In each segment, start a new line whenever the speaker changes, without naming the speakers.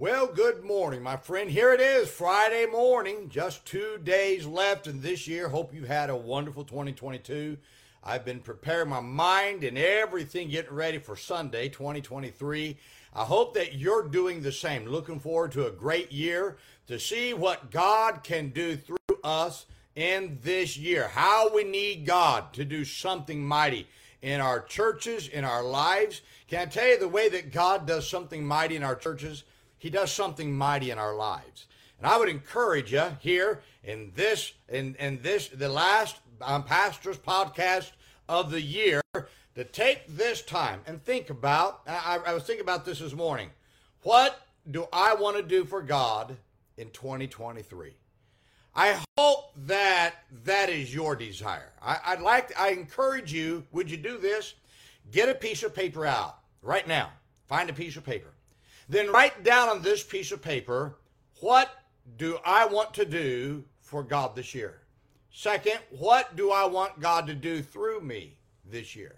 Well, good morning, my friend. Here it is, Friday morning. Just two days left in this year. Hope you had a wonderful 2022. I've been preparing my mind and everything getting ready for Sunday, 2023. I hope that you're doing the same. Looking forward to a great year to see what God can do through us in this year. How we need God to do something mighty in our churches, in our lives. Can I tell you the way that God does something mighty in our churches? He does something mighty in our lives. And I would encourage you here in this, in, in this, the last um, pastor's podcast of the year to take this time and think about, I, I was thinking about this this morning. What do I want to do for God in 2023? I hope that that is your desire. I, would like, to, I encourage you, would you do this? Get a piece of paper out right now. Find a piece of paper then write down on this piece of paper what do I want to do for God this year? Second, what do I want God to do through me this year?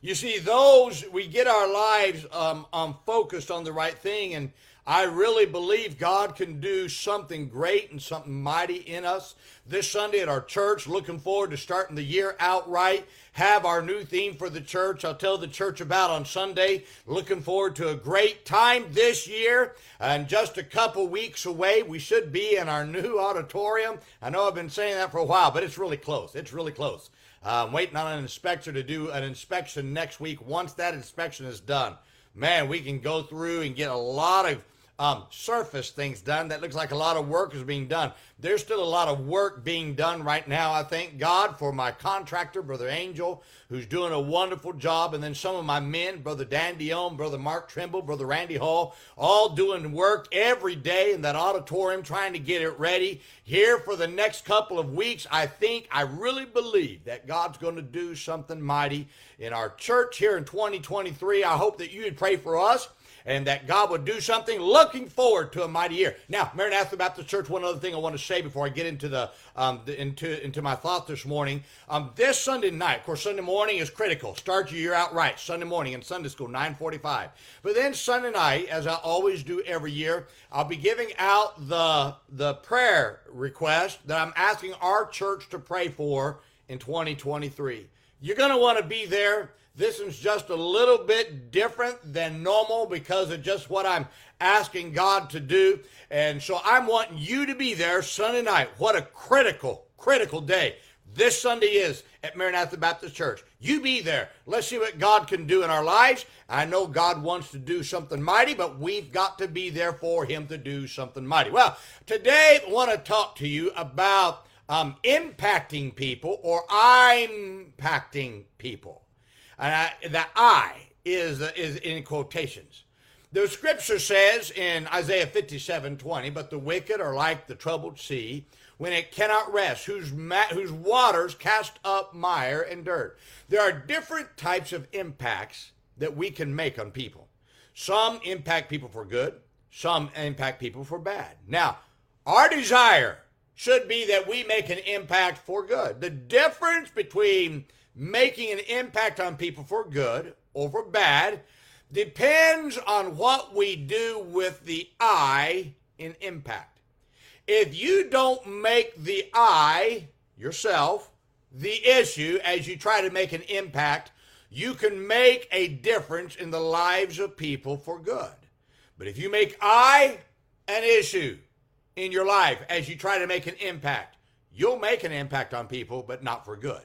You see, those, we get our lives um, um, focused on the right thing, and I really believe God can do something great and something mighty in us this Sunday at our church. Looking forward to starting the year out right. Have our new theme for the church. I'll tell the church about on Sunday. Looking forward to a great time this year. And just a couple weeks away, we should be in our new auditorium. I know I've been saying that for a while, but it's really close. It's really close. Uh, I'm waiting on an inspector to do an inspection next week. Once that inspection is done, man, we can go through and get a lot of um, surface things done. That looks like a lot of work is being done. There's still a lot of work being done right now. I thank God for my contractor, Brother Angel, who's doing a wonderful job, and then some of my men, Brother Dan Dion, Brother Mark Trimble, Brother Randy Hall, all doing work every day in that auditorium trying to get it ready. Here for the next couple of weeks, I think, I really believe that God's going to do something mighty in our church here in 2023. I hope that you would pray for us and that God would do something. Looking forward to a mighty year. Now, Maranatha Baptist Church. One other thing I want to say before I get into the, um, the into into my thought this morning. Um, this Sunday night, of course, Sunday morning is critical. Start your year out right. Sunday morning in Sunday school, 9:45. But then Sunday night, as I always do every year, I'll be giving out the the prayer request that I'm asking our church to pray for in 2023. You're going to want to be there. This is just a little bit different than normal because of just what I'm asking God to do. And so I'm wanting you to be there Sunday night. What a critical, critical day this Sunday is at Maranatha Baptist Church. You be there. Let's see what God can do in our lives. I know God wants to do something mighty, but we've got to be there for Him to do something mighty. Well, today I want to talk to you about um, impacting people or I'm impacting people. And I, the I is, is in quotations. The scripture says in Isaiah 57 20, but the wicked are like the troubled sea when it cannot rest, whose, ma- whose waters cast up mire and dirt. There are different types of impacts that we can make on people. Some impact people for good, some impact people for bad. Now, our desire should be that we make an impact for good. The difference between making an impact on people for good or for bad depends on what we do with the I in impact. If you don't make the I, yourself, the issue as you try to make an impact, you can make a difference in the lives of people for good. But if you make I an issue in your life as you try to make an impact, you'll make an impact on people, but not for good.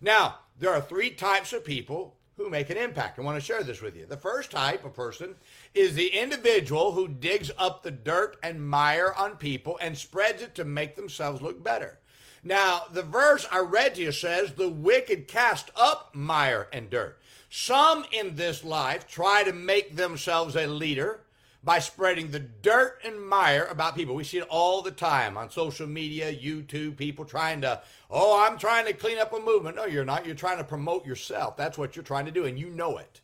Now, there are three types of people who make an impact. I want to share this with you. The first type of person is the individual who digs up the dirt and mire on people and spreads it to make themselves look better. Now, the verse I read to you says, The wicked cast up mire and dirt. Some in this life try to make themselves a leader by spreading the dirt and mire about people. We see it all the time on social media, YouTube, people trying to, oh, I'm trying to clean up a movement. No, you're not. You're trying to promote yourself. That's what you're trying to do, and you know it.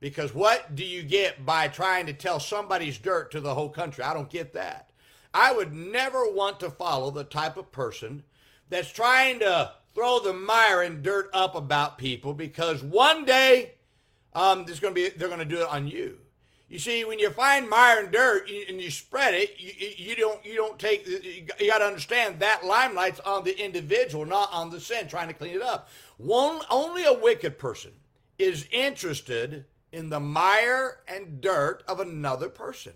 Because what do you get by trying to tell somebody's dirt to the whole country? I don't get that. I would never want to follow the type of person that's trying to throw the mire and dirt up about people because one day um, there's going to be they're going to do it on you. You see, when you find mire and dirt and you spread it, you, you don't you don't take you got to understand that limelight's on the individual, not on the sin, trying to clean it up. One only a wicked person is interested in the mire and dirt of another person.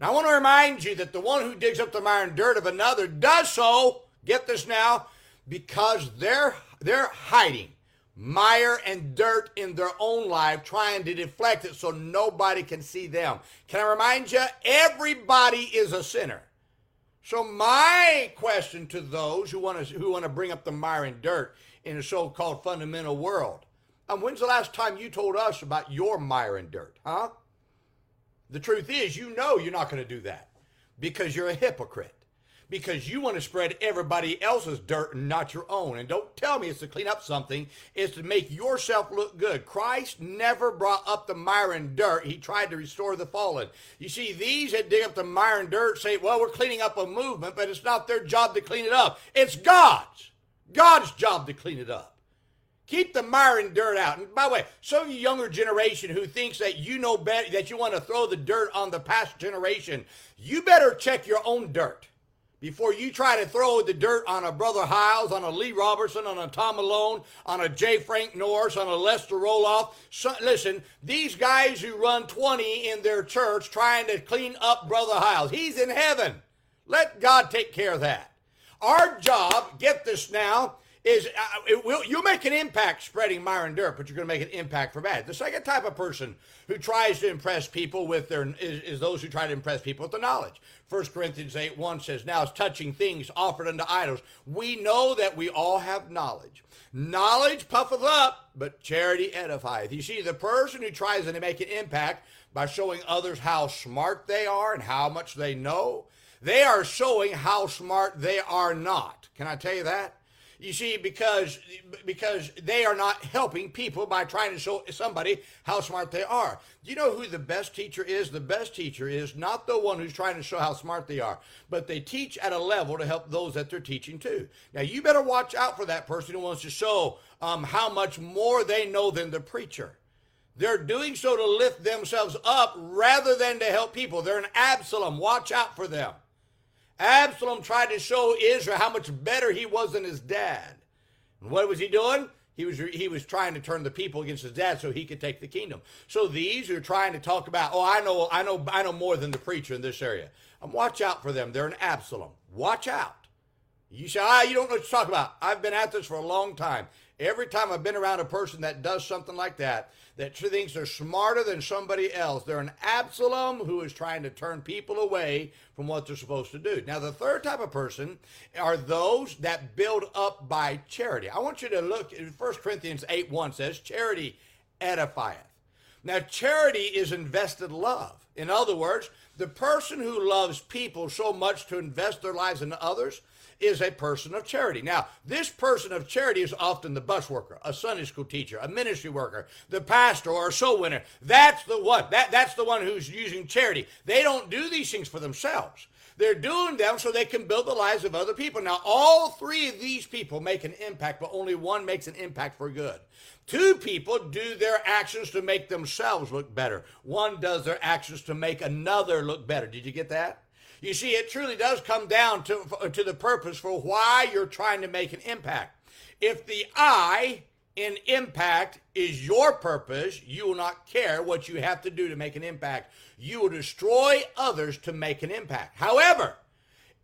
Now I want to remind you that the one who digs up the mire and dirt of another does so. Get this now, because they're they're hiding mire and dirt in their own life, trying to deflect it so nobody can see them. Can I remind you? Everybody is a sinner. So my question to those who want to who want to bring up the mire and dirt in a so-called fundamental world, um, when's the last time you told us about your mire and dirt, huh? The truth is, you know you're not going to do that because you're a hypocrite because you want to spread everybody else's dirt and not your own. And don't tell me it's to clean up something, it's to make yourself look good. Christ never brought up the mire and dirt, he tried to restore the fallen. You see, these that dig up the mire and dirt say, well, we're cleaning up a movement, but it's not their job to clean it up. It's God's. God's job to clean it up. Keep the mire and dirt out. And by the way, some of you younger generation who thinks that you know better, that you want to throw the dirt on the past generation, you better check your own dirt before you try to throw the dirt on a Brother Hyles, on a Lee Roberson, on a Tom Malone, on a J. Frank Norris, on a Lester Roloff. So, listen, these guys who run 20 in their church trying to clean up Brother Hyles, he's in heaven. Let God take care of that. Our job, get this now, is uh, it will, you'll make an impact spreading mire and dirt, but you're going to make an impact for bad. The second type of person who tries to impress people with their is, is those who try to impress people with the knowledge. 1 Corinthians 8 1 says, Now as touching things offered unto idols, we know that we all have knowledge. Knowledge puffeth up, but charity edifieth. You see, the person who tries to make an impact by showing others how smart they are and how much they know, they are showing how smart they are not. Can I tell you that? You see, because because they are not helping people by trying to show somebody how smart they are. Do you know who the best teacher is? The best teacher is not the one who's trying to show how smart they are, but they teach at a level to help those that they're teaching to. Now you better watch out for that person who wants to show um, how much more they know than the preacher. They're doing so to lift themselves up rather than to help people. They're an Absalom. Watch out for them. Absalom tried to show Israel how much better he was than his dad. And what was he doing? He was he was trying to turn the people against his dad so he could take the kingdom. So these are trying to talk about, oh, I know, I know, I know more than the preacher in this area. Um, watch out for them. They're an Absalom. Watch out. You say, ah, you don't know what talk about. I've been at this for a long time. Every time I've been around a person that does something like that, that thinks they're smarter than somebody else, they're an Absalom who is trying to turn people away from what they're supposed to do. Now, the third type of person are those that build up by charity. I want you to look at 1 Corinthians 8 1 says, Charity edifieth. Now, charity is invested love. In other words, the person who loves people so much to invest their lives in others is a person of charity. Now, this person of charity is often the bus worker, a Sunday school teacher, a ministry worker, the pastor, or a soul winner. That's the one. That, that's the one who's using charity. They don't do these things for themselves. They're doing them so they can build the lives of other people. Now, all three of these people make an impact, but only one makes an impact for good. Two people do their actions to make themselves look better. One does their actions to make another look better. Did you get that? You see, it truly does come down to, to the purpose for why you're trying to make an impact. If the I in impact is your purpose, you will not care what you have to do to make an impact. You will destroy others to make an impact. However,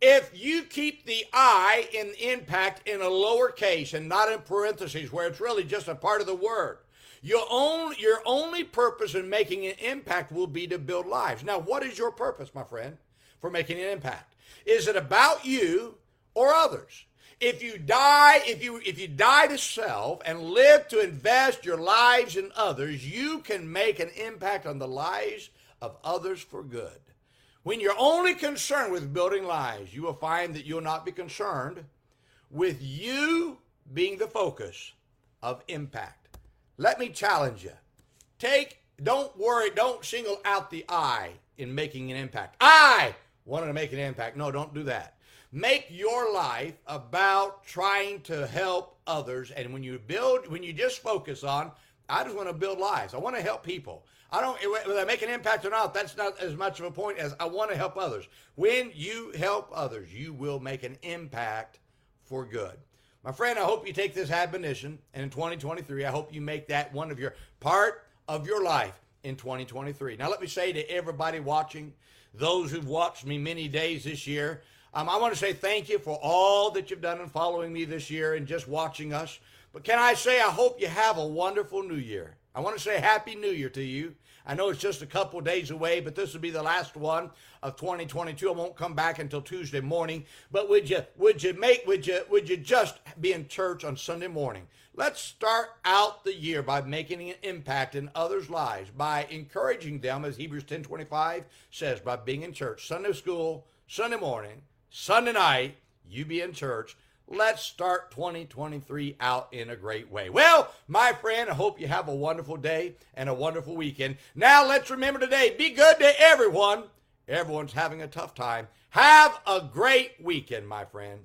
if you keep the I in impact in a lowercase and not in parentheses, where it's really just a part of the word, your own your only purpose in making an impact will be to build lives. Now, what is your purpose, my friend? For making an impact? Is it about you or others? If you die, if you if you die to self and live to invest your lives in others, you can make an impact on the lives of others for good. When you're only concerned with building lives, you will find that you'll not be concerned with you being the focus of impact. Let me challenge you. Take don't worry, don't single out the I in making an impact. I wanting to make an impact. No, don't do that. Make your life about trying to help others. And when you build, when you just focus on, I just want to build lives. I want to help people. I don't whether I make an impact or not. That's not as much of a point as I want to help others. When you help others, you will make an impact for good. My friend, I hope you take this admonition, and in 2023, I hope you make that one of your part of your life in 2023. Now, let me say to everybody watching, those who've watched me many days this year, um, I want to say thank you for all that you've done in following me this year and just watching us. But can I say, I hope you have a wonderful new year. I want to say Happy New Year to you. I know it's just a couple days away, but this will be the last one of 2022. I won't come back until Tuesday morning. But would you would you make would you would you just be in church on Sunday morning? Let's start out the year by making an impact in others' lives, by encouraging them, as Hebrews 10:25 says, by being in church, Sunday school, Sunday morning, Sunday night, you be in church Let's start 2023 out in a great way. Well, my friend, I hope you have a wonderful day and a wonderful weekend. Now, let's remember today be good to everyone. Everyone's having a tough time. Have a great weekend, my friend.